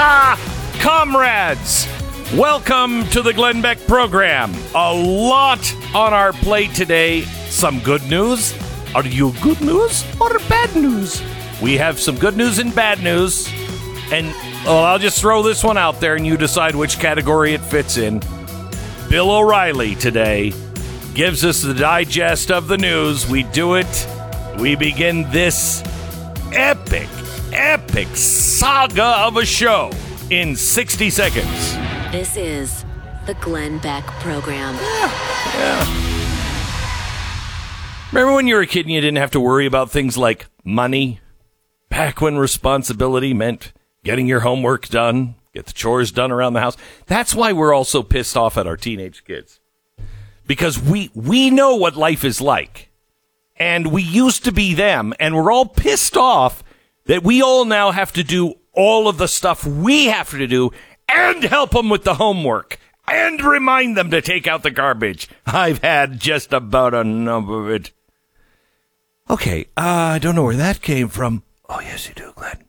Comrades, welcome to the Glenn Beck program. A lot on our plate today. Some good news. Are you good news or bad news? We have some good news and bad news. And well, I'll just throw this one out there and you decide which category it fits in. Bill O'Reilly today gives us the digest of the news. We do it. We begin this epic, epic saga of a show in 60 seconds. This is the Glenn Beck Program. Yeah. Remember when you were a kid and you didn't have to worry about things like money? Back when responsibility meant getting your homework done, get the chores done around the house. That's why we're all so pissed off at our teenage kids. Because we, we know what life is like. And we used to be them, and we're all pissed off that we all now have to do all of the stuff we have to do and help them with the homework and remind them to take out the garbage. I've had just about enough of it. Okay, uh, I don't know where that came from. Oh, yes, you do, Glenn.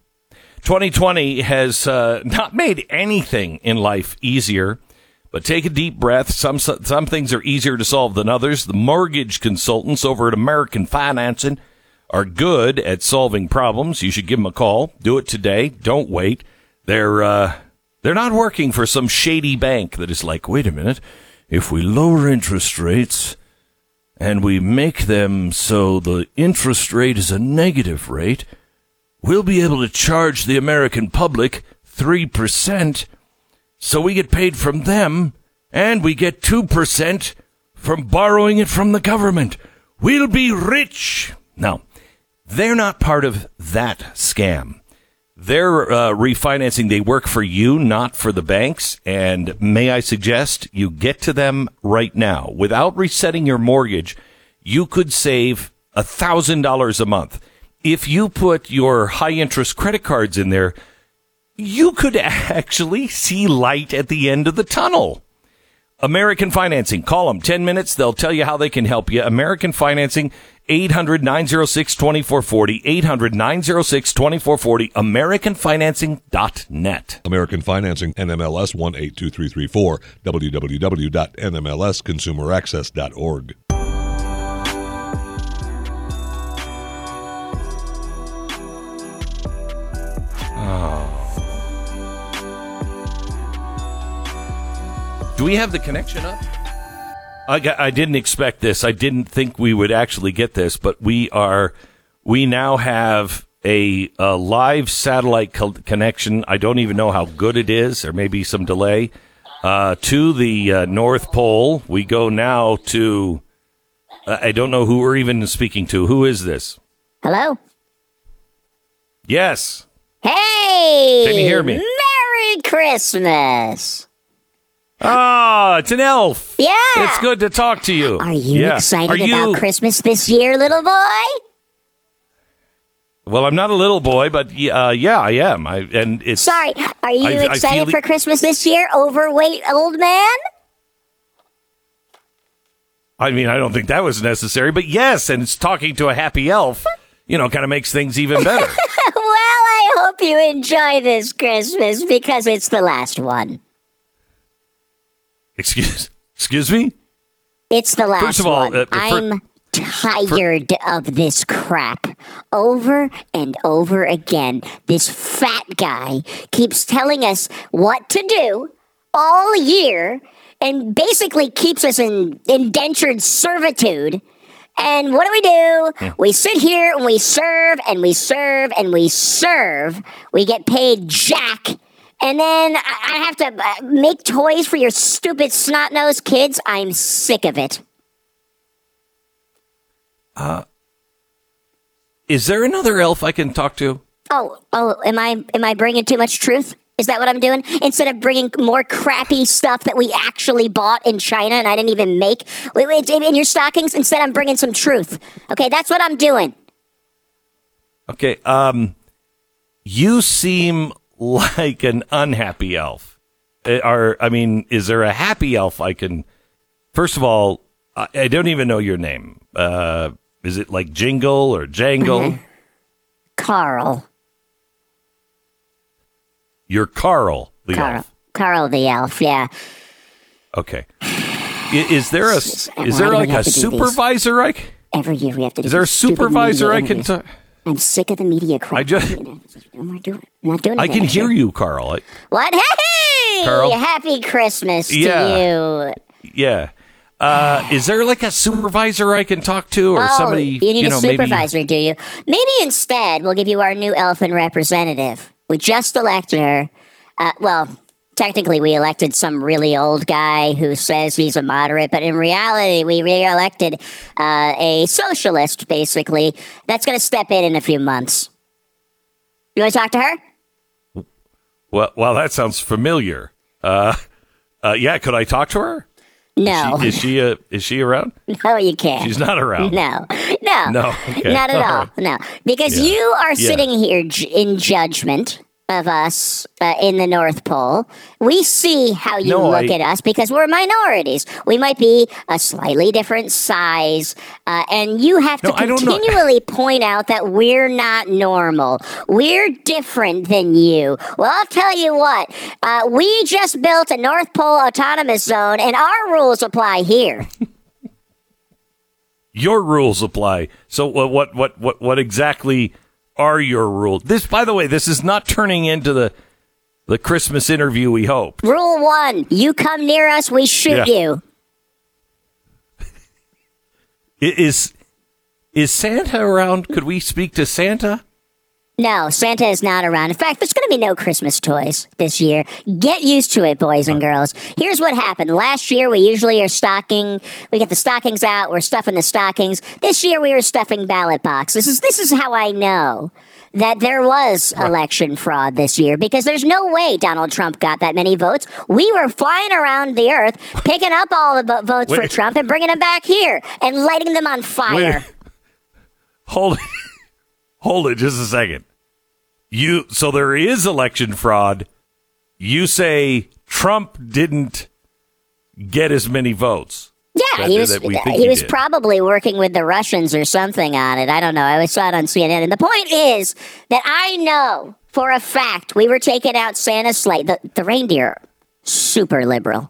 2020 has uh, not made anything in life easier, but take a deep breath. Some some things are easier to solve than others. The mortgage consultants over at American Financing are good at solving problems. You should give them a call. Do it today. Don't wait. They're uh, they're not working for some shady bank that is like, wait a minute, if we lower interest rates and we make them so the interest rate is a negative rate, we'll be able to charge the American public 3%, so we get paid from them, and we get 2% from borrowing it from the government. We'll be rich. Now, they're not part of that scam. They're uh, refinancing. They work for you, not for the banks. And may I suggest you get to them right now without resetting your mortgage. You could save a thousand dollars a month if you put your high interest credit cards in there. You could actually see light at the end of the tunnel. American Financing. Call them 10 minutes. They'll tell you how they can help you. American Financing, 800 906 2440. 800 906 2440. AmericanFinancing.net. American Financing, NMLS 182334, www.nmlsconsumeraccess.org. Do we have the connection up? I, got, I didn't expect this. I didn't think we would actually get this, but we are. We now have a, a live satellite co- connection. I don't even know how good it is. There may be some delay uh, to the uh, North Pole. We go now to. Uh, I don't know who we're even speaking to. Who is this? Hello? Yes. Hey! Can you hear me? Merry Christmas! Ah, it's an elf. Yeah. It's good to talk to you. Are you Yeah. excited Are you- about Christmas this year, little boy? Well, I'm not a little boy, but uh, yeah, I am. I and it's Sorry, are you I- I excited the- for Christmas this year, overweight old man? I mean, I don't think that was necessary, but yes, and it's talking to a happy elf. You know, kind of makes things even better. well, I hope you enjoy this Christmas because it's the last one. Excuse, excuse me. It's the last First of all, one. uh, for- I'm tired of this crap. Over and over again, this fat guy keeps telling us what to do all year and basically keeps us in indentured servitude. And what do we do? We sit here and we serve and we serve and we serve. We get paid jack. And then I have to uh, make toys for your stupid snot nosed kids. I'm sick of it. Is there another elf I can talk to? Oh, oh, am I am I bringing too much truth? Is that what I'm doing? Instead of bringing more crappy stuff that we actually bought in China and I didn't even make wait, wait, in your stockings, instead I'm bringing some truth. Okay, that's what I'm doing. Okay. Um, you seem like an unhappy elf. Uh, Are I mean, is there a happy elf I can? First of all, I, I don't even know your name. Uh, is it like Jingle or Jangle? Carl. You're Carl the Carl. elf. Carl the elf. Yeah. Okay. Is there a is there like a to do these? supervisor? I c- Every year we have to. do is there a supervisor I can? T- I'm sick of the media crap. I just- I'm not doing. I'm not doing it. I can hear you, Carl. I, What? Hey! Carl? Happy Christmas to Yeah. you. yeah. Uh, is there like a supervisor I can talk to, or oh, somebody? you need know, a maybe- supervisor, do you? Maybe instead we'll give you our new elephant representative. We just elected her. Uh, well, technically we elected some really old guy who says he's a moderate, but in reality we re-elected uh, a socialist, basically. That's going to step in in a few months. You want to talk to her? Well, well, that sounds familiar. Uh, uh, yeah. Could I talk to her? No, She, is she uh, is she around? no, you can't. She's not around. No, no, No, okay. not at All all. right. No, because Yeah. you are Yeah. sitting here in judgment of us uh, in the North Pole. We see how you No, look I- at us because we're minorities. We might be a slightly different size, uh, and you have to No, I continually point out that we're not normal. We're different than you. Well, I'll tell you what. Uh, we just built a North Pole autonomous zone, and our rules apply here. Your rules apply. So what? What? What? What? What exactly are your rules? This, by the way, this is not turning into the the Christmas interview we hoped. Rule one: You come near us, we shoot Yeah. you. Is is Santa around? Could we speak to Santa? No, Santa is not around. In fact, there's going to be no Christmas toys this year. Get used to it, boys and girls. Here's what happened. Last year, we usually are stocking. We get the stockings out. We're stuffing the stockings. This year, we were stuffing ballot boxes. This is this is how I know that there was election fraud this year because there's no way Donald Trump got that many votes. We were flying around the earth, picking up all the vo- votes for Trump and bringing them back here and lighting them on fire. Hold it. Hold it just a second. You so there is election fraud. You say Trump didn't get as many votes. Yeah, he was that we think he he was did. probably working with the Russians or something on it. I don't know. I saw it on CNN. And the point is that I know for a fact we were taking out Santa's sleigh. The, the reindeer, super liberal.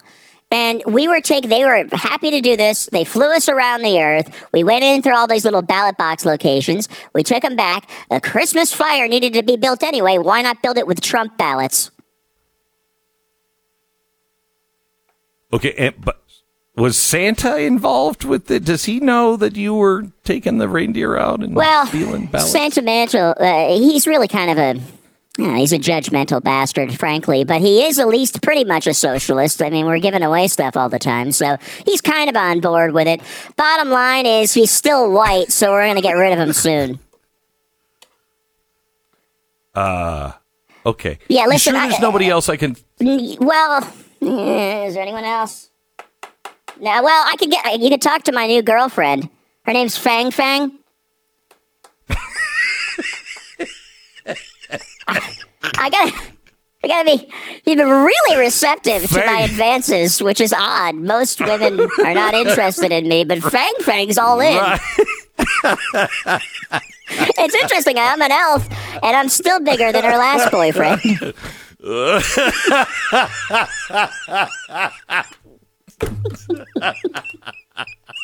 And we were taking, they were happy to do this. They flew us around the earth. We went in through all these little ballot box locations. We took them back. A Christmas fire needed to be built anyway. Why not build it with Trump ballots? Okay, and, but was Santa involved with it? Does he know that you were taking the reindeer out and Well, stealing ballots? sentimental. Uh, he's really kind of a. yeah, he's a judgmental bastard, frankly, but he is at least pretty much a socialist. I mean, we're giving away stuff all the time, so he's kind of on board with it. Bottom line is, he's still white, so we're going to get rid of him soon. Uh, okay. Yeah, You listen, sure I- there's nobody else I can. Well, eh, is there anyone else? No, well, I could get. You could talk to my new girlfriend. Her name's Fang Fang. I gotta, I gotta be. You've been really receptive to my advances, which is odd. Most women are not interested in me, but Fang Fang's all in. It's interesting. I'm an elf, and I'm still bigger than her last boyfriend.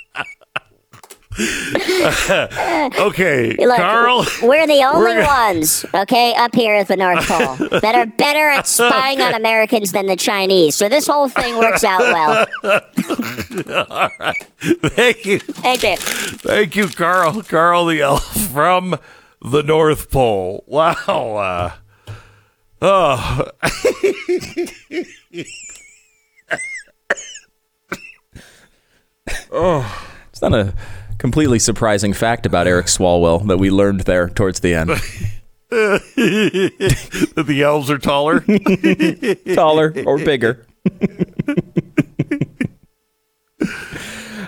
Okay, Look, Carl. We're the only We're- ones, okay, up here at the North Pole that are better at spying on Americans than the Chinese. So this whole thing works out well. Thank you. Thank you. Thank you, Carl. Carl the elf from the North Pole. Wow. Uh, oh, It's not a completely surprising fact about Eric Swalwell that we learned there towards the end. that the elves are taller. Taller or bigger.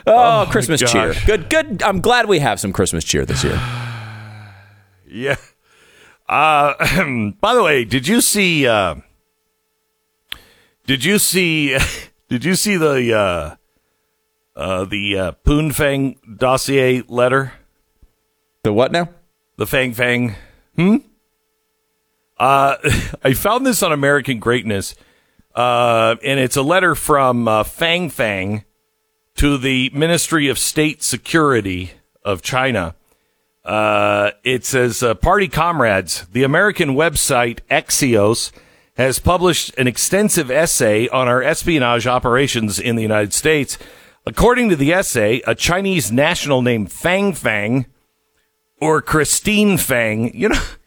oh, Christmas cheer. Good, good. I'm glad we have some Christmas cheer this year. Yeah. Uh, by the way, did you see? Uh, did you see? Did you see the uh, uh, the uh, Poon Fang dossier letter? The what now? The Fang Fang. Hmm. Uh, I found this on American Greatness, uh, and it's a letter from uh, Fang Fang to the Ministry of State Security of China. Uh, it says, uh, Party comrades, the American website Axios has published an extensive essay on our espionage operations in the United States. According to the essay, a Chinese national named Fang Fang or Christine Fang, you know,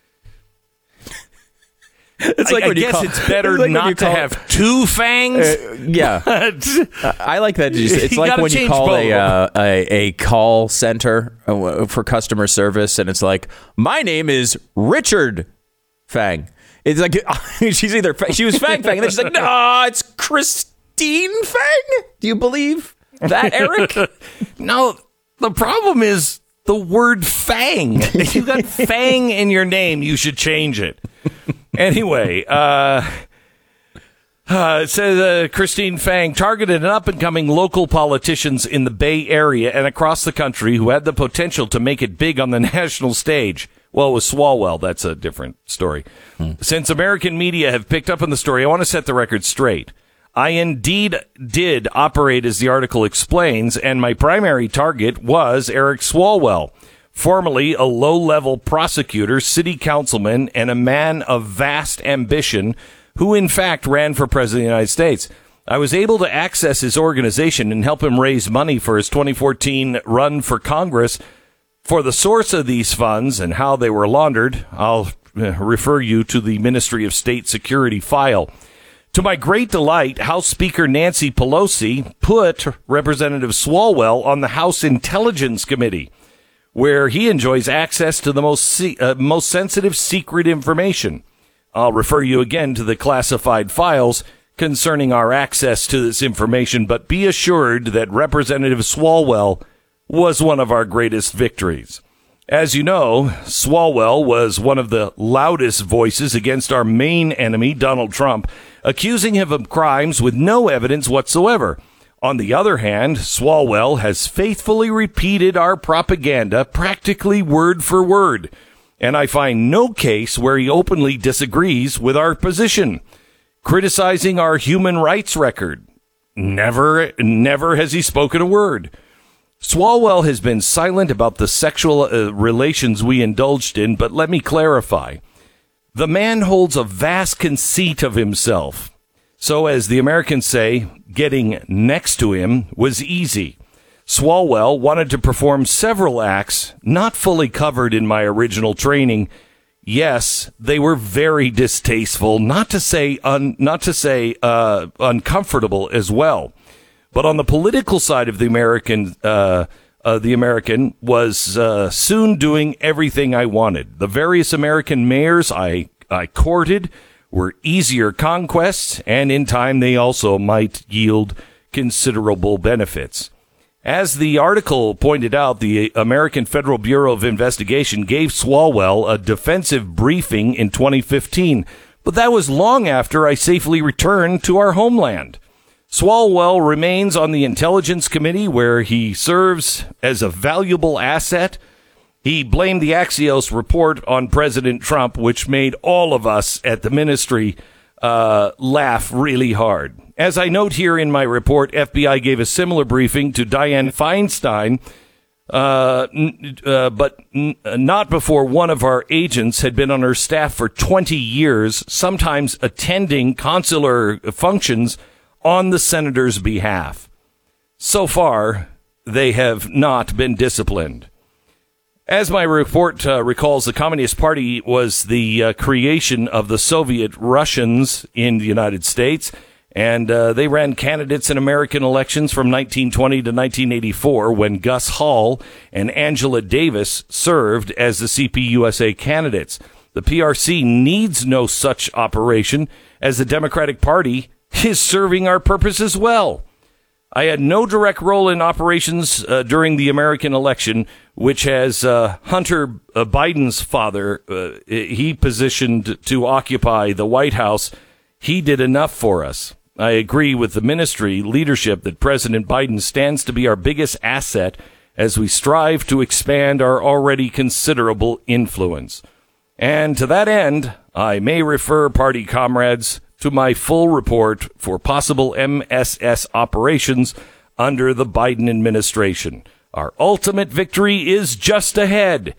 It's I, like I when you guess call- it's better it's like not to have two fangs. Uh, yeah, I like that. It's it's like when you call a, uh, a a call center uh, for customer service, and it's like, "My name is Richard Fang." It's like she's either she was Fang Fang, and then she's like, "No, it's Christine Fang." Do you believe that, Eric? no, the problem is the word fang. If you got fang in your name, you should change it. Anyway, uh, uh, it says uh, Christine Fang targeted an up and coming local politicians in the Bay Area and across the country who had the potential to make it big on the national stage. Well, with Swalwell, that's a different story. Since American media have picked up on the story, I want to set the record straight. I indeed did operate as the article explains, and my primary target was Eric Swalwell, formerly a low level prosecutor, city councilman, and a man of vast ambition who, in fact, ran for president of the United States. I was able to access his organization and help him raise money for his 2014 run for Congress. For the source of these funds and how they were laundered, I'll uh, refer you to the Ministry of State Security file. To my great delight, House Speaker Nancy Pelosi put Representative Swalwell on the House Intelligence Committee, where he enjoys access to the most se- uh, most sensitive secret information. I'll refer you again to the classified files concerning our access to this information, but be assured that Representative Swalwell was one of our greatest victories. As you know, Swalwell was one of the loudest voices against our main enemy, Donald Trump, accusing him of crimes with no evidence whatsoever. On the other hand, Swalwell has faithfully repeated our propaganda practically word for word, and I find no case where he openly disagrees with our position. Criticizing our human rights record. Never, never has he spoken a word. Swalwell has been silent about the sexual uh, relations we indulged in, but let me clarify. The man holds a vast conceit of himself. So, as the Americans say, getting next to him was easy. Swalwell wanted to perform several acts not fully covered in my original training. Yes, they were very distasteful, not to say un, not to say uh, uncomfortable as well. But on the political side of the American, uh, uh, the American was uh, soon doing everything I wanted. The various American mayors I I courted were easier conquests, and in time they also might yield considerable benefits. As the article pointed out, the American Federal Bureau of Investigation gave Swalwell a defensive briefing in 2015, but that was long after I safely returned to our homeland. Swalwell remains on the Intelligence Committee where he serves as a valuable asset. He blamed the Axios report on President Trump, which made all of us at the ministry uh, laugh really hard. As I note here in my report, FBI gave a similar briefing to Dianne Feinstein, uh, n- uh, but n- not before one of our agents had been on her staff for 20 years, sometimes attending consular functions on the senator's behalf. So far, they have not been disciplined. As my report uh, recalls, the Communist Party was the uh, creation of the Soviet Russians in the United States, and uh, they ran candidates in American elections from 1920 to 1984 when Gus Hall and Angela Davis served as the CPUSA candidates. The PRC needs no such operation, as the Democratic Party is serving our purpose as well. I had no direct role in operations uh, during the American election, which has uh, Hunter uh, Biden's father. Uh, he positioned to occupy the White House. He did enough for us. I agree with the ministry leadership that President Biden stands to be our biggest asset as we strive to expand our already considerable influence. And to that end, I may refer party comrades to my full report for possible MSS operations under the Biden administration. Our ultimate victory is just ahead.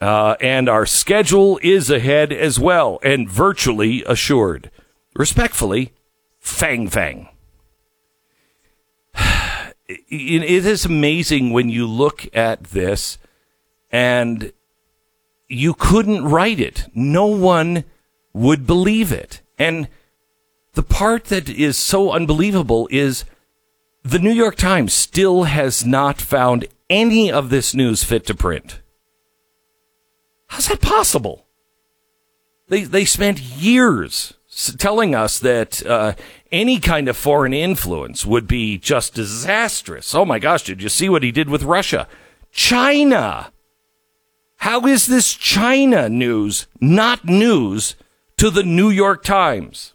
Uh, and our schedule is ahead as well and virtually assured. Respectfully, Fang Fang. It is amazing when you look at this and you couldn't write it. No one would believe it. And the part that is so unbelievable is the New York Times still has not found any of this news fit to print. How's that possible? They, they spent years telling us that uh, any kind of foreign influence would be just disastrous. Oh my gosh, did you see what he did with Russia? China. How is this China news not news to the New York Times?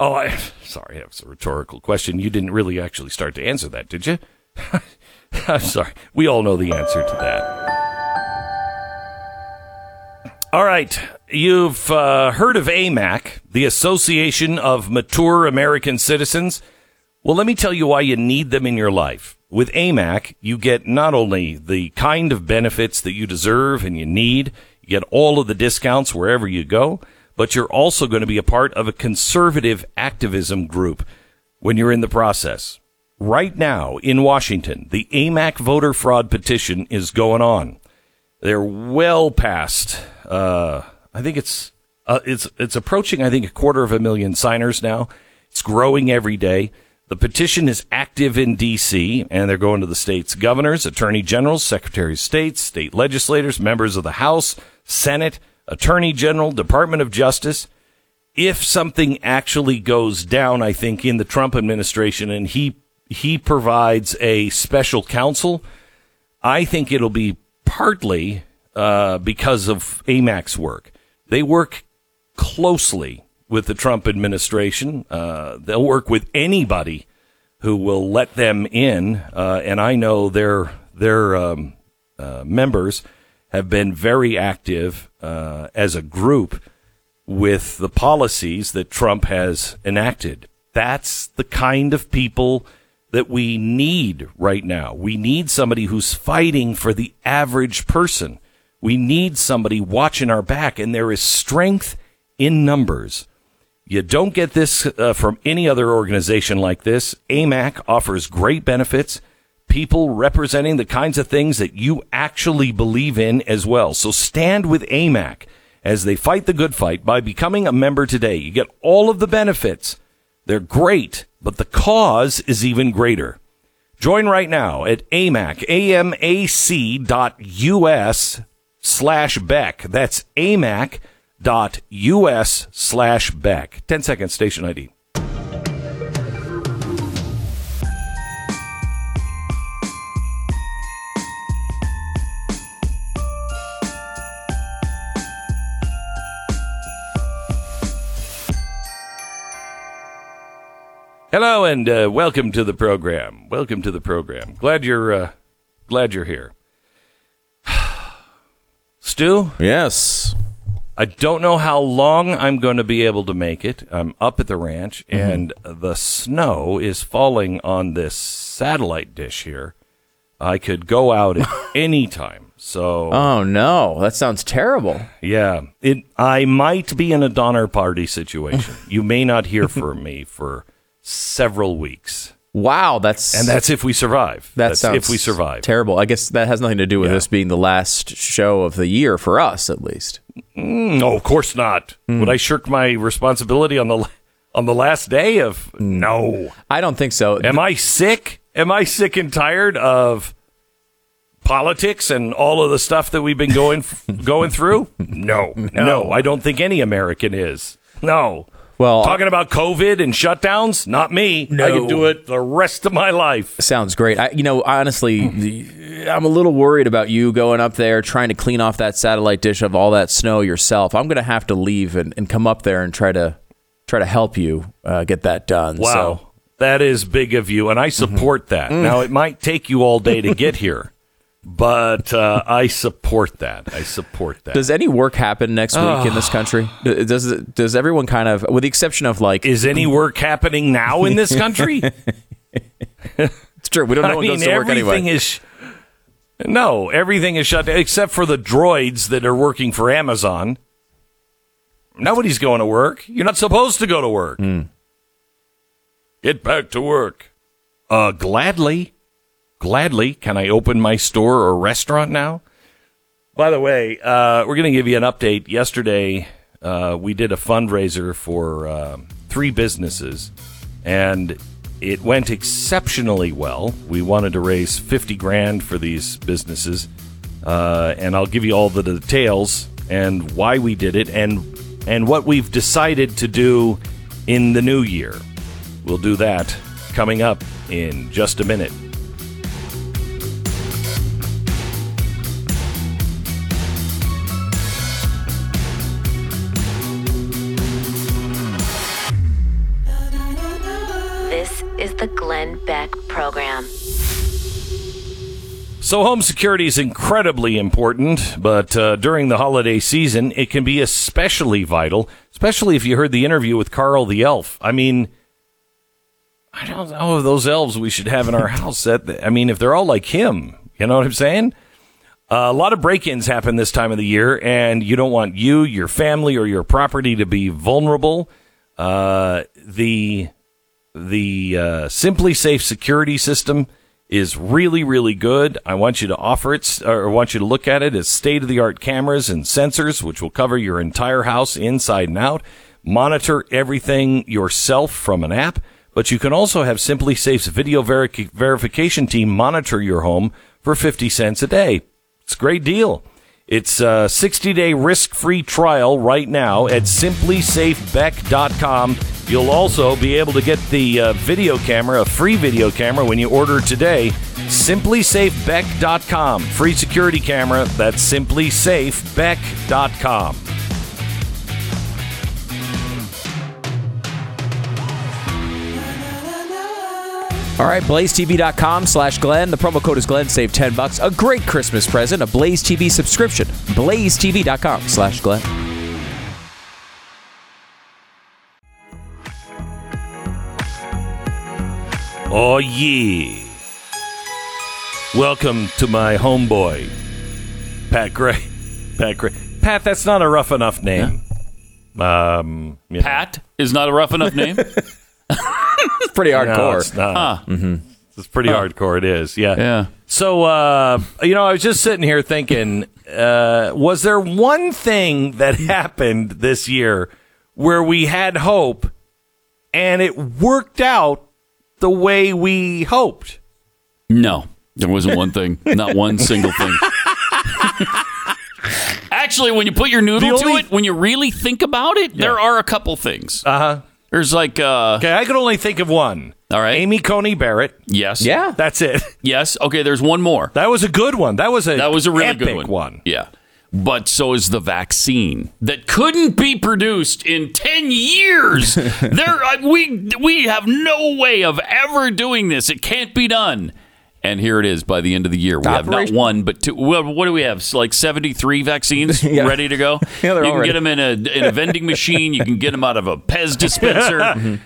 Oh, I, sorry, that was a rhetorical question. You didn't really actually start to answer that, did you? I'm sorry. We all know the answer to that. All right. You've uh, heard of AMAC, the Association of Mature American Citizens. Well, let me tell you why you need them in your life. With AMAC, you get not only the kind of benefits that you deserve and you need, you get all of the discounts wherever you go, but you're also going to be a part of a conservative activism group when you're in the process. Right now in Washington, the AMAC voter fraud petition is going on. They're well past uh, I think it's uh, it's it's approaching. I think a quarter of a million signers now. It's growing every day. The petition is active in D.C. and they're going to the state's governors, attorney generals, secretaries of state, state legislators, members of the House, Senate, attorney general, Department of Justice. If something actually goes down, I think in the Trump administration, and he he provides a special counsel, I think it'll be partly uh, because of AMAC's work. They work closely with the Trump administration. Uh, they'll work with anybody who will let them in, uh, and I know their their um, uh, members have been very active uh, as a group with the policies that Trump has enacted. That's the kind of people that we need right now. We need somebody who's fighting for the average person. We need somebody watching our back, and there is strength in numbers. You don't get this uh, from any other organization like this. AMAC offers great benefits, people representing the kinds of things that you actually believe in as well. So stand with AMAC as they fight the good fight by becoming a member today. You get all of the benefits. They're great, but the cause is even greater. Join right now at AMAC, A-M-A-C dot U-S slash Beck. That's amac.us slash Beck. 10 seconds, station ID. Hello and uh, welcome to the program. Welcome to the program. Glad you're uh, glad you're here. Stu? Yes. I don't know how long I'm going to be able to make it. I'm up at the ranch, Mm-hmm. and the snow is falling on this satellite dish here. I could go out at any time. So, Oh no, that sounds terrible. yeah, it. I might be in a Donner Party situation. you may not hear from me for several weeks, Wow, that's and that's if we survive. that that's sounds if we survive. Terrible. I guess that has nothing to do with Yeah. this being the last show of the year for us, at least. No, of course not. Hmm. Would I shirk my responsibility on the on the last day of? No. I don't think so. Am I sick? Am I sick and tired of politics and all of the stuff that we've been going going through? No, no, I don't think any American is. No. Well, talking about COVID and shutdowns, not me. I can do it the rest of my life. Sounds great. I, you know, honestly, the, I'm a little worried about you going up there trying to clean off that satellite dish of all that snow yourself. I'm going to have to leave and, and come up there and try to try to help you uh, get that done. Wow. So, That is big of you, and I support that. Now, it might take you all day to get here. but uh, I support that. I support that. Does any work happen next week in this country? Does does everyone kind of, with the exception of like, Is any work happening now in this country? it's true, we don't know I what mean, goes to work everything anyway. is. No, everything is shut down except for the droids that are working for Amazon. Nobody's going to work. You're not supposed to go to work. Hmm. Get back to work. Uh, gladly. Gladly. Can I open my store or restaurant now? By the way, uh, we're going to give you an update. Yesterday, uh, we did a fundraiser for um three businesses, and it went exceptionally well. We wanted to raise 50 grand for these businesses, uh, and I'll give you all the details and why we did it and and what we've decided to do in the new year. We'll do that coming up in just a minute. This is the Glenn Beck Program. So, home security is incredibly important, but uh, during the holiday season, it can be especially vital, especially if you heard the interview with Carl the Elf. I mean, I don't know if those elves we should have in our house. That I mean, if they're all like him, you know what I'm saying? Uh, a lot of break-ins happen this time of the year, and you don't want you, your family, or your property to be vulnerable. Uh, the the uh, SimpliSafe security system is really, really good. I want you to offer it, or want you to look at it as state of the art cameras and sensors, which will cover your entire house inside and out. Monitor everything yourself from an app, but you can also have SimpliSafe's video veri- verification team monitor your home for 50 cents a day. It's a great deal. It's a 60 day risk free trial right now at simplisafebeck.com. You'll also be able to get the uh, video camera, a free video camera, when you order today. Simplisafebeck.com. Free security camera. That's simplisafebeck.com. All right, blazetv.com slash Glenn. The promo code is Glenn. Save 10 bucks. A great Christmas present, a Blaze TV subscription. blazetv.com slash Glenn. Oh, yeah. Welcome to my homeboy, Pat Gray. Pat Gray. Pat, that's not a rough enough name. Um, you know. Pat is not a rough enough name. It's pretty No, hardcore. it's not. Huh. It's pretty hardcore. It is. Yeah. Yeah. So, uh, you know, I was just sitting here thinking, uh, was there one thing that happened this year where we had hope and it worked out the way we hoped? No, there wasn't one thing. Not one single thing. Actually, when you put your noodle The only- to it, when you really think about it, there are a couple things. Uh huh. There's like, uh, Okay, I could only think of one. All right. Amy Coney Barrett. yes, Yeah. That's it. yes. Okay, there's one more. That was a good one. That was a That was a really epic good one. Yeah. But so is the vaccine that couldn't be produced in 10 years. there uh, we we have no way of ever doing this. It can't be done. And here it is by the end of the year. We have not one, but two. Well, what do we have? So like 73 vaccines Yeah. ready to go? Yeah, they're you can ready. get them in a, in a vending machine. You can get them out of a Pez dispenser.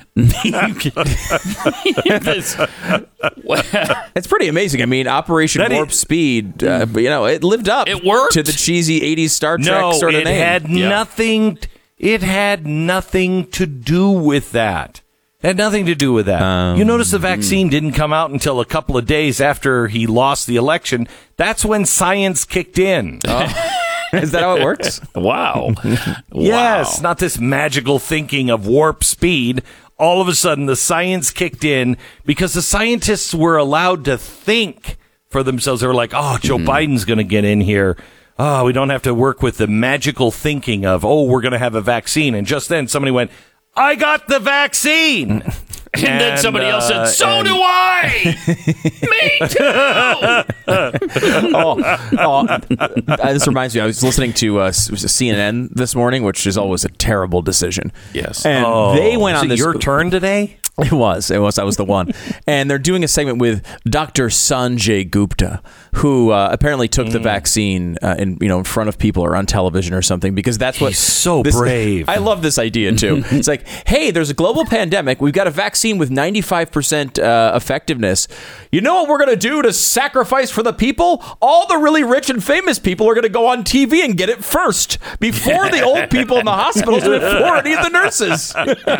This- It's pretty amazing. I mean, Operation That is- Warp Speed, uh, but, you know, it lived up It worked. to the cheesy 80s Star Trek No, sort of it name. had Yeah. nothing. It had nothing to do with that. It had nothing to do with that. Um, you notice the vaccine didn't come out until a couple of days after he lost the election. That's when science kicked in. Is that how it works? wow. Yes, Wow. not this magical thinking of warp speed. All of a sudden, the science kicked in because the scientists were allowed to think for themselves. They were like, oh, Joe Biden's going to get in here. Oh, we don't have to work with the magical thinking of, oh, we're going to have a vaccine. And just then, somebody went, I got the vaccine. And, then somebody else uh, said, "So and- do I." Me too. oh, oh, uh, this reminds me. I was listening to uh, s- was it CNN this morning, which is always a terrible decision. Yes. and Oh, they went is on it this. your turn today? It was. It was. That was the one. and they're doing a segment with Dr. Sanjay Gupta, who uh, apparently took the vaccine uh, in you know in front of people or on television or something because that's what He's so this- brave. I love this idea too. it's like, hey, there's a global pandemic. We've got a vaccine with 95 percent uh, effectiveness. You know what we're gonna do to sacrifice for the people? All the really rich and famous people are gonna go on TV and get it first before the old people in the hospitals and before any of the nurses.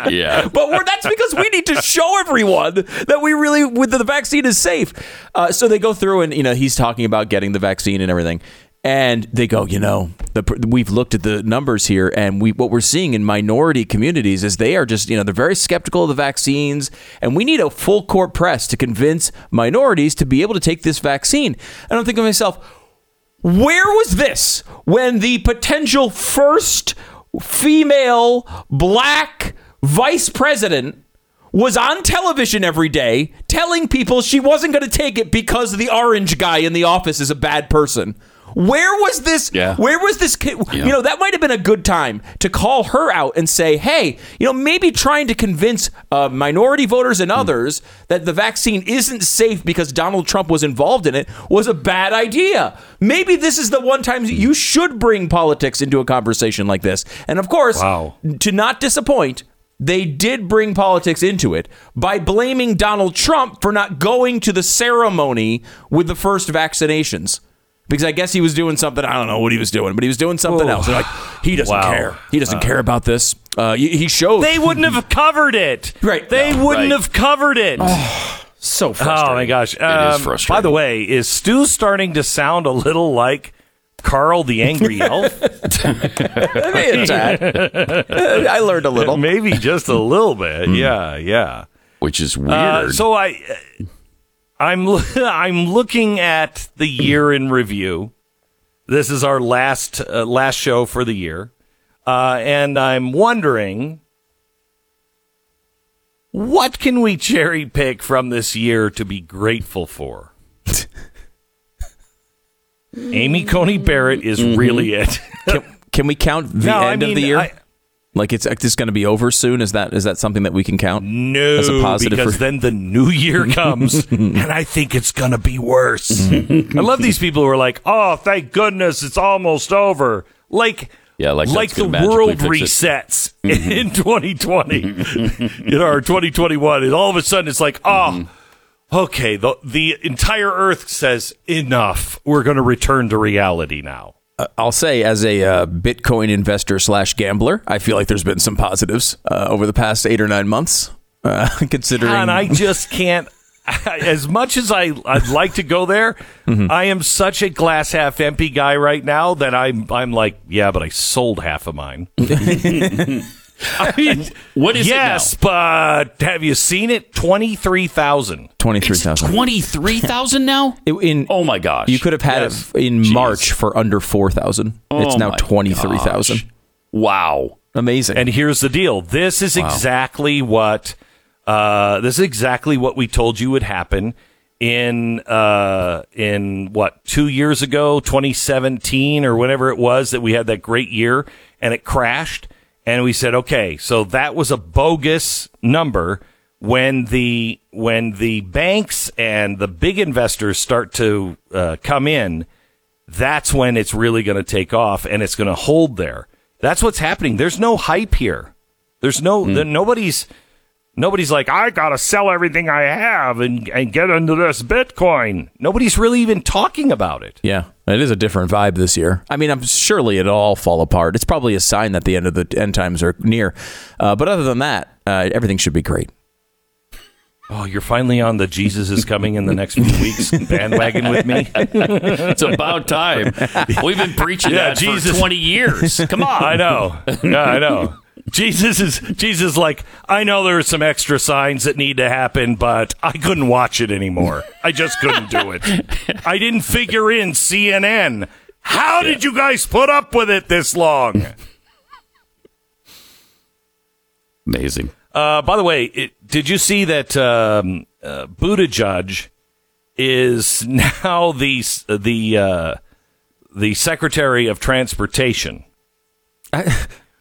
Yeah. But we're, that's because we need to show everyone that we really, with the vaccine is safe. Uh, so they go through and you know he's talking about getting the vaccine and everything, and they go, you know, the, we've looked at the numbers here, and we what we're seeing in minority communities is they are just you know they're very skeptical of the vaccines, and we need a full court press to convince minorities to be able to take this vaccine. And I'm thinking to myself. Where was this when the potential first female black vice president was on television every day telling people she wasn't going to take it because the orange guy in the office is a bad person? Where was this? Yeah. Where was this? Yeah. You know, that might have been a good time to call her out and say, hey, you know, maybe trying to convince uh, minority voters and others that the vaccine isn't safe because Donald Trump was involved in it was a bad idea. Maybe this is the one time you should bring politics into a conversation like this. And of course, Wow. to not disappoint, they did bring politics into it by blaming Donald Trump for not going to the ceremony with the first vaccinations. Because I guess he was doing something. I don't know what he was doing, but he was doing something else. They're like, he doesn't Wow. care. He doesn't care about this. Uh, he he showed. They wouldn't have covered it. Right. They No, wouldn't right. have covered it. so frustrating. Oh my gosh! is Um, frustrating. By the way, is Stu starting to sound a little like Carl the Angry Elf? Maybe a tad. I learned a little. Maybe just a little bit. Yeah, yeah. Which is weird. Uh, so I, I'm I'm looking at the year in review. This is our last uh, last show for the year, uh, and I'm wondering. What can we cherry pick from this year to be grateful for? Amy Coney Barrett is mm-hmm. really it. Can, can we count the No, I end of the year? I- like it's just going to be over soon. Is that is that something that we can count? No, As a positive because for- then the new year comes, and I think it's gonna be worse. I love these people who are like, "Oh, thank goodness, it's almost over." Like, Yeah, like like the world resets mm-hmm. in 2020, you know, or 2021, and all of a sudden it's like, oh. Mm-hmm. Okay, the the entire Earth says enough. We're going to return to reality now. I'll say, as a uh, Bitcoin investor slash gambler, I feel like there's been some positives uh, over the past eight or nine months. Uh, considering, and I just can't. As much as I, I'd like to go there, Mm-hmm. I am such a glass half empty guy right now that I'm I'm like, yeah, but I sold half of mine. I mean, What is it yes, but have you seen it? Twenty three thousand. twenty three thousand. Twenty three thousand now. In Oh my gosh! you could have had Yes. it in Jeez. March for under four thousand. it's Oh now twenty three thousand. Wow. Amazing. And here's the deal: this is exactly what uh, this is exactly what we told you would happen in uh, in what two years ago, 2017 or whatever it was that we had that great year, and it crashed. And we said, okay, so that was a bogus number. When the when the banks and the big investors start to uh, come in, that's when it's really going to take off and it's going to hold there. That's what's happening. There's no hype here. There's no there, nobody's nobody's like I got to sell everything I have and and get into this Bitcoin. Nobody's really even talking about it. yeah, it is a different vibe this year. I mean, I'm surely it'll all fall apart. It's probably a sign that the end of the end times are near. Uh, but other than that, uh, everything should be great. Oh, you're finally on the Jesus is coming in the next few weeks bandwagon with me. It's about time. We've been preaching Yeah, that Jesus. for twenty years. Come on. I know. Yeah, I know. Jesus is Jesus like I know there are some extra signs that need to happen, but I couldn't watch it anymore. I just couldn't do it. I didn't figure in CNN. How did you guys put up with it this long? Amazing. Uh, by the way, it, did you see that um, uh, Buttigieg is now the the uh, the Secretary of Transportation?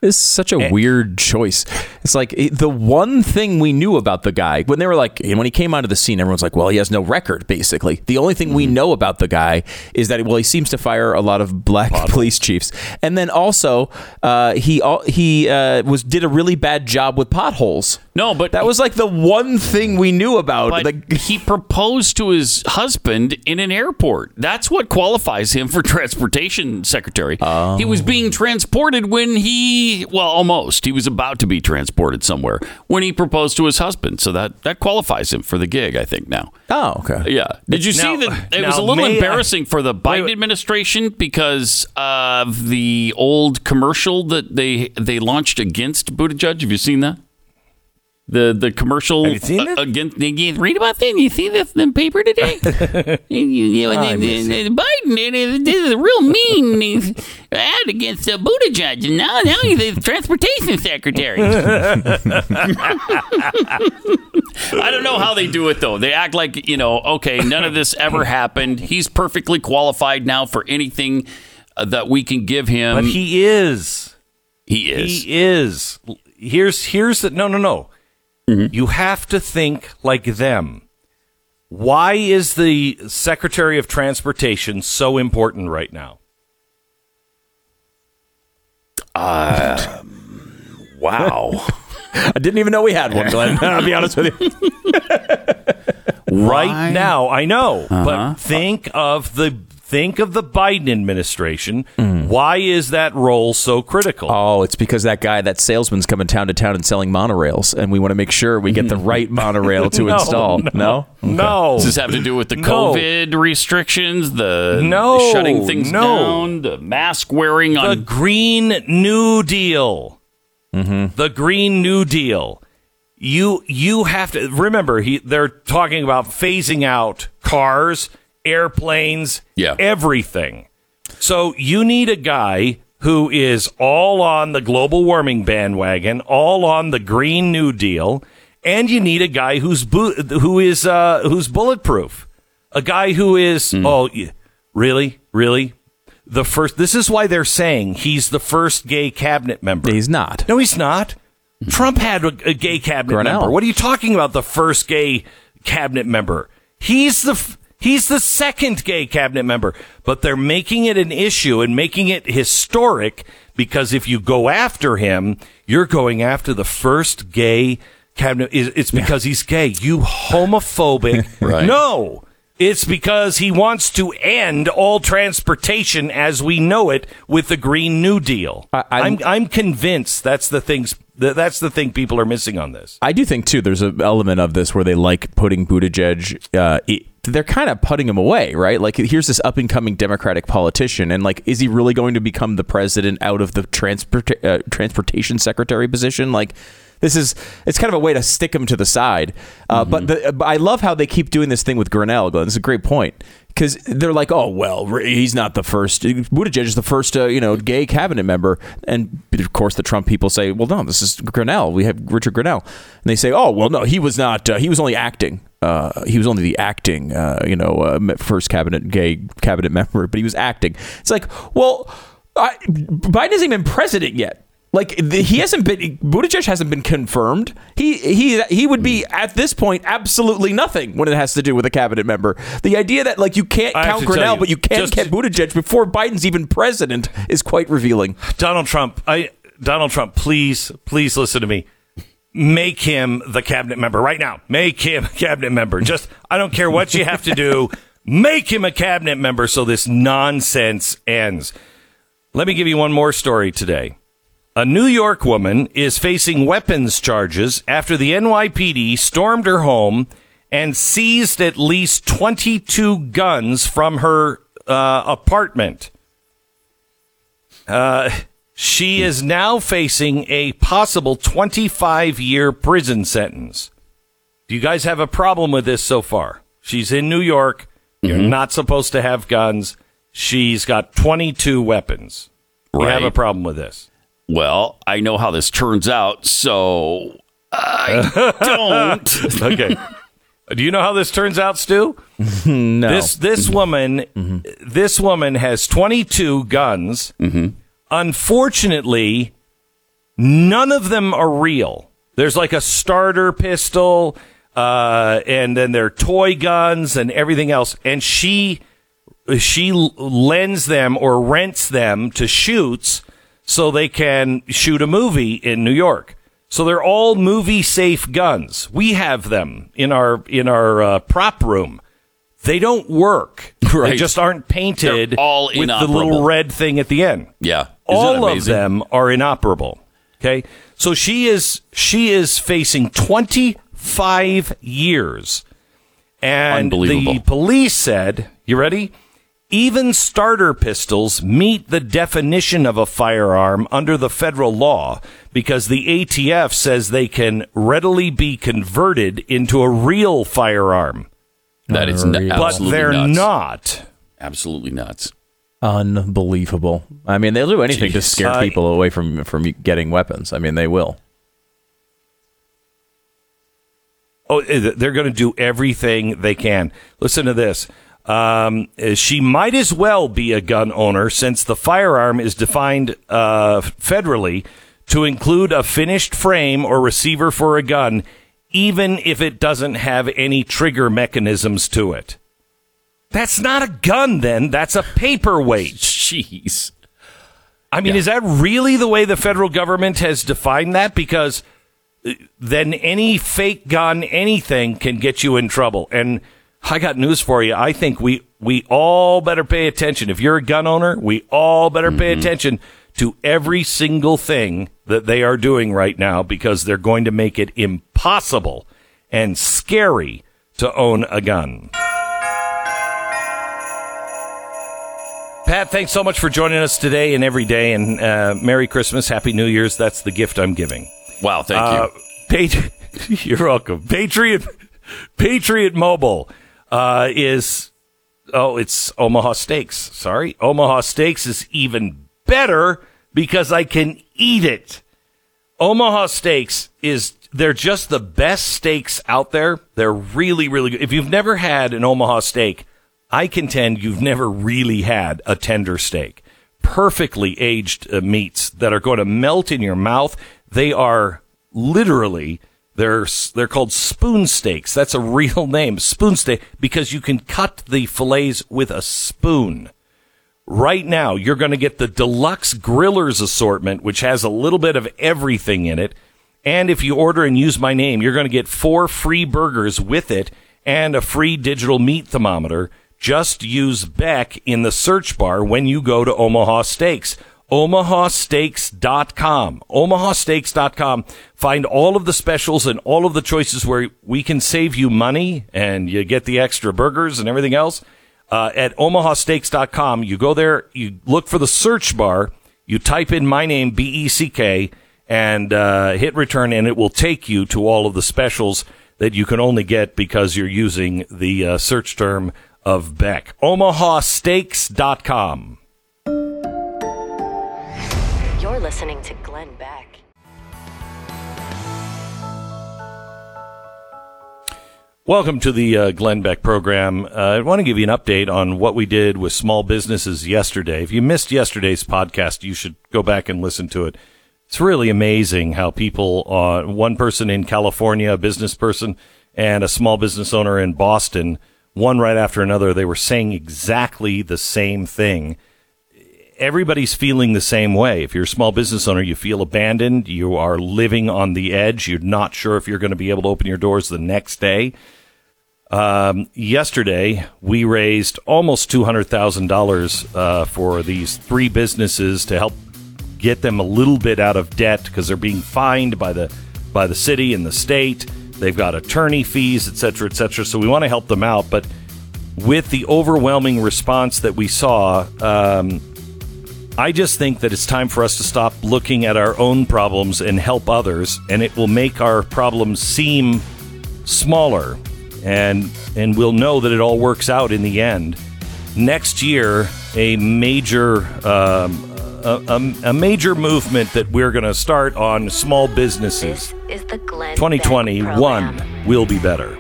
It's such a weird choice. It's like it- the one thing we knew about the guy when they were like, and when he came onto the scene, everyone's like, well, he has no record, basically. The only thing we know about the guy is that, well, he seems to fire a lot of black police chiefs. And then also, uh, he he uh, was did a really bad job with potholes. No, but That was like the one thing we knew about. The, he proposed to his husband in an airport. That's what qualifies him for transportation secretary. He was being transported when he, well, almost. He was about to be transported somewhere when he proposed to his husband. So that that qualifies him for the gig, I think. Now, oh, okay. yeah. Did you Now- see that? It was a little may I- embarrassing for the Biden wait. administration because of the old commercial that they they launched against Buttigieg. Have you seen that? The the commercial Have you seen it? against you read about that? You see this in the paper today? you, you know, the, the, the Biden did, a- did a real mean ad against uh, Buttigieg, and now now he's the transportation secretary. I don't know how they do it though. They act like you know, okay, none of this ever happened. He's perfectly qualified now for anything uh, that we can give him. But he is. he is. He is. Here's here's the no no no. Mm-hmm. You have to think like them. Why is the Secretary of Transportation so important right now? wow. I didn't even know we had one, Glenn. I'll be honest with you. Right now, I know, Uh-huh. but think of the think of the Biden administration. Mm. Why is that role so critical? Oh, it's because that guy, that salesman's coming town to town and selling monorails, and we want to make sure we get the right monorail to No, install. No, No. Does this have to do with the No. COVID restrictions, the No, the shutting things no. down, the mask wearing the on? Green New Deal. Mm-hmm. The Green New Deal. You you have to remember he they're talking about phasing out cars, airplanes, Yeah. everything. So you need a guy who is all on the global warming bandwagon, all on the Green New Deal, and you need a guy who's bu- who is uh, who's bulletproof. A guy who is Hmm. oh really really the first. This is why they're saying he's the first gay cabinet member. he's not. No, he's not. Trump had a, a gay cabinet Grenell. member. What are you talking about? The first gay cabinet member. He's the f- he's the second gay cabinet member. But they're making it an issue and making it historic because if you go after him, you're going after the first gay cabinet. It's it's because he's gay. You homophobic. Right. No. It's because he wants to end all transportation as we know it with the Green New Deal. I- I'm- I'm I'm convinced that's the things that, that's the thing people are missing on this. I do think too. There's an element of this where they like putting Buttigieg. Uh, they're kind of putting him away, right? Like here's this up and coming Democratic politician, and like, is he really going to become the president out of the transport uh, transportation secretary position? Like, this is it's kind of a way to stick him to the side. Uh, But the, but I love how they keep doing this thing with Grenell. Glenn, this is a great point. Because they're like, oh well, he's not the first. Buttigieg is the first, uh, you know, gay cabinet member, and of course the Trump people say, well, no, this is Grenell. We have Richard Grenell, and they say, oh well, no, he was not. Uh, he was only acting. Uh, he was only the acting, uh, you know, uh, first cabinet gay cabinet member, but he was acting. It's like, well, I, Biden isn't even president yet. Like the, he hasn't been, Buttigieg hasn't been confirmed. He he he would be hmm. at this point absolutely nothing when it has to do with a cabinet member. The idea that like you can't I count Grenell, you, but you can't just- count Buttigieg before Biden's even president is quite revealing. Donald Trump, I Donald Trump, please please listen to me. Make him the cabinet member right now. Make him a cabinet member. Just I don't care what you have to do. Make him a cabinet member so this nonsense ends. Let me give you one more story today. A New York woman is facing weapons charges after the NYPD stormed her home and seized at least 22 guns from her uh, apartment. Uh, she is now facing a possible 25 year prison sentence. Do you guys have a problem with this so far? She's in New York. You're not supposed to have guns. She's got 22 weapons. You have a problem with this? Well, I know how this turns out, so I don't. Okay. Do you know how this turns out, Stu? No, This this mm-hmm. woman mm-hmm. this woman has 22 guns. Mm-hmm. Unfortunately, None of them are real. There's like a starter pistol, uh, and then there are toy guns and everything else. And she she lends them or rents them to shoots so they can shoot a movie in New York. So they're all movie safe guns. We have them in our in our uh, prop room. They don't work. They just aren't painted They're all with the little red thing at the end Yeah. Isn't all of them are inoperable. Okay, so she is she is facing 25 years, and the police said, "You ready?" Even starter pistols meet the definition of a firearm under the federal law because the ATF says they can readily be converted into a real firearm, That is n- but they're nuts. not. Absolutely nuts. Unbelievable. I mean, they'll do anything to scare Uh, people away from from getting weapons. I mean, they will. Oh, they're going to do everything they can. Listen to this. Um, she might as well be a gun owner since the firearm is defined uh, federally to include a finished frame or receiver for a gun, even if it doesn't have any trigger mechanisms to it. That's not a gun, then. That's a paperweight. Jeez. I mean, is that really the way the federal government has defined that? Because uh, then any fake gun, anything can get you in trouble. And I got news for you. I think we, we all better pay attention. If you're a gun owner, we all better pay attention to every single thing that they are doing right now because they're going to make it impossible and scary to own a gun. Pat, thanks so much for joining us today and every day. And uh, Merry Christmas, Happy New Year's. That's the gift I'm giving. Wow. Thank Uh, you. Pat- you're welcome. Patriot Patriot Mobile uh, is oh, it's Omaha Steaks. Sorry, Omaha Steaks is even better because I can eat it. Omaha Steaks is they're just the best steaks out there. They're really really good. If you've never had an Omaha steak, I contend you've never really had a tender steak. Perfectly aged uh, meats that are going to melt in your mouth. They are literally they're they're called spoon steaks. That's a real name, spoon steak, because you can cut the fillets with a spoon. Right now, you're going to get the deluxe grillers assortment, which has a little bit of everything in it. And if you order and use my name, you're going to get four free burgers with it and a free digital meat thermometer. Just use Beck in the search bar when you go to Omaha Steaks. omahasteaks.com. omahasteaks.com. Find all of the specials and all of the choices where we can save you money and you get the extra burgers and everything else. Uh, at omahasteaks.com, you go there, you look for the search bar, you type in my name, B E C K, and uh, hit return, and it will take you to all of the specials that you can only get because you're using the uh, search term of Beck. omahasteaks.com. listening to Glenn Beck. Welcome to the uh, Glenn Beck program. Uh, I want to give you an update on what we did with small businesses yesterday. If you missed yesterday's podcast, you should go back and listen to it. It's really amazing how people, uh, one person in California, a business person, and a small business owner in Boston, one right after another, they were saying exactly the same thing everybody's feeling the same way. If you're a small business owner, you feel abandoned. You are living on the edge. You're not sure if you're going to be able to open your doors the next day. Um, yesterday, we raised almost $200,000 uh, for these three businesses to help get them a little bit out of debt because they're being fined by the by the city and the state. They've got attorney fees, et cetera, et cetera. So we want to help them out. But with the overwhelming response that we saw, um, I just think that it's time for us to stop looking at our own problems and help others, and it will make our problems seem smaller, and and we'll know that it all works out in the end. Next year, a major um, a, a, a major movement that we're going to start on small businesses. This is the Glenn 2021 program. will be better.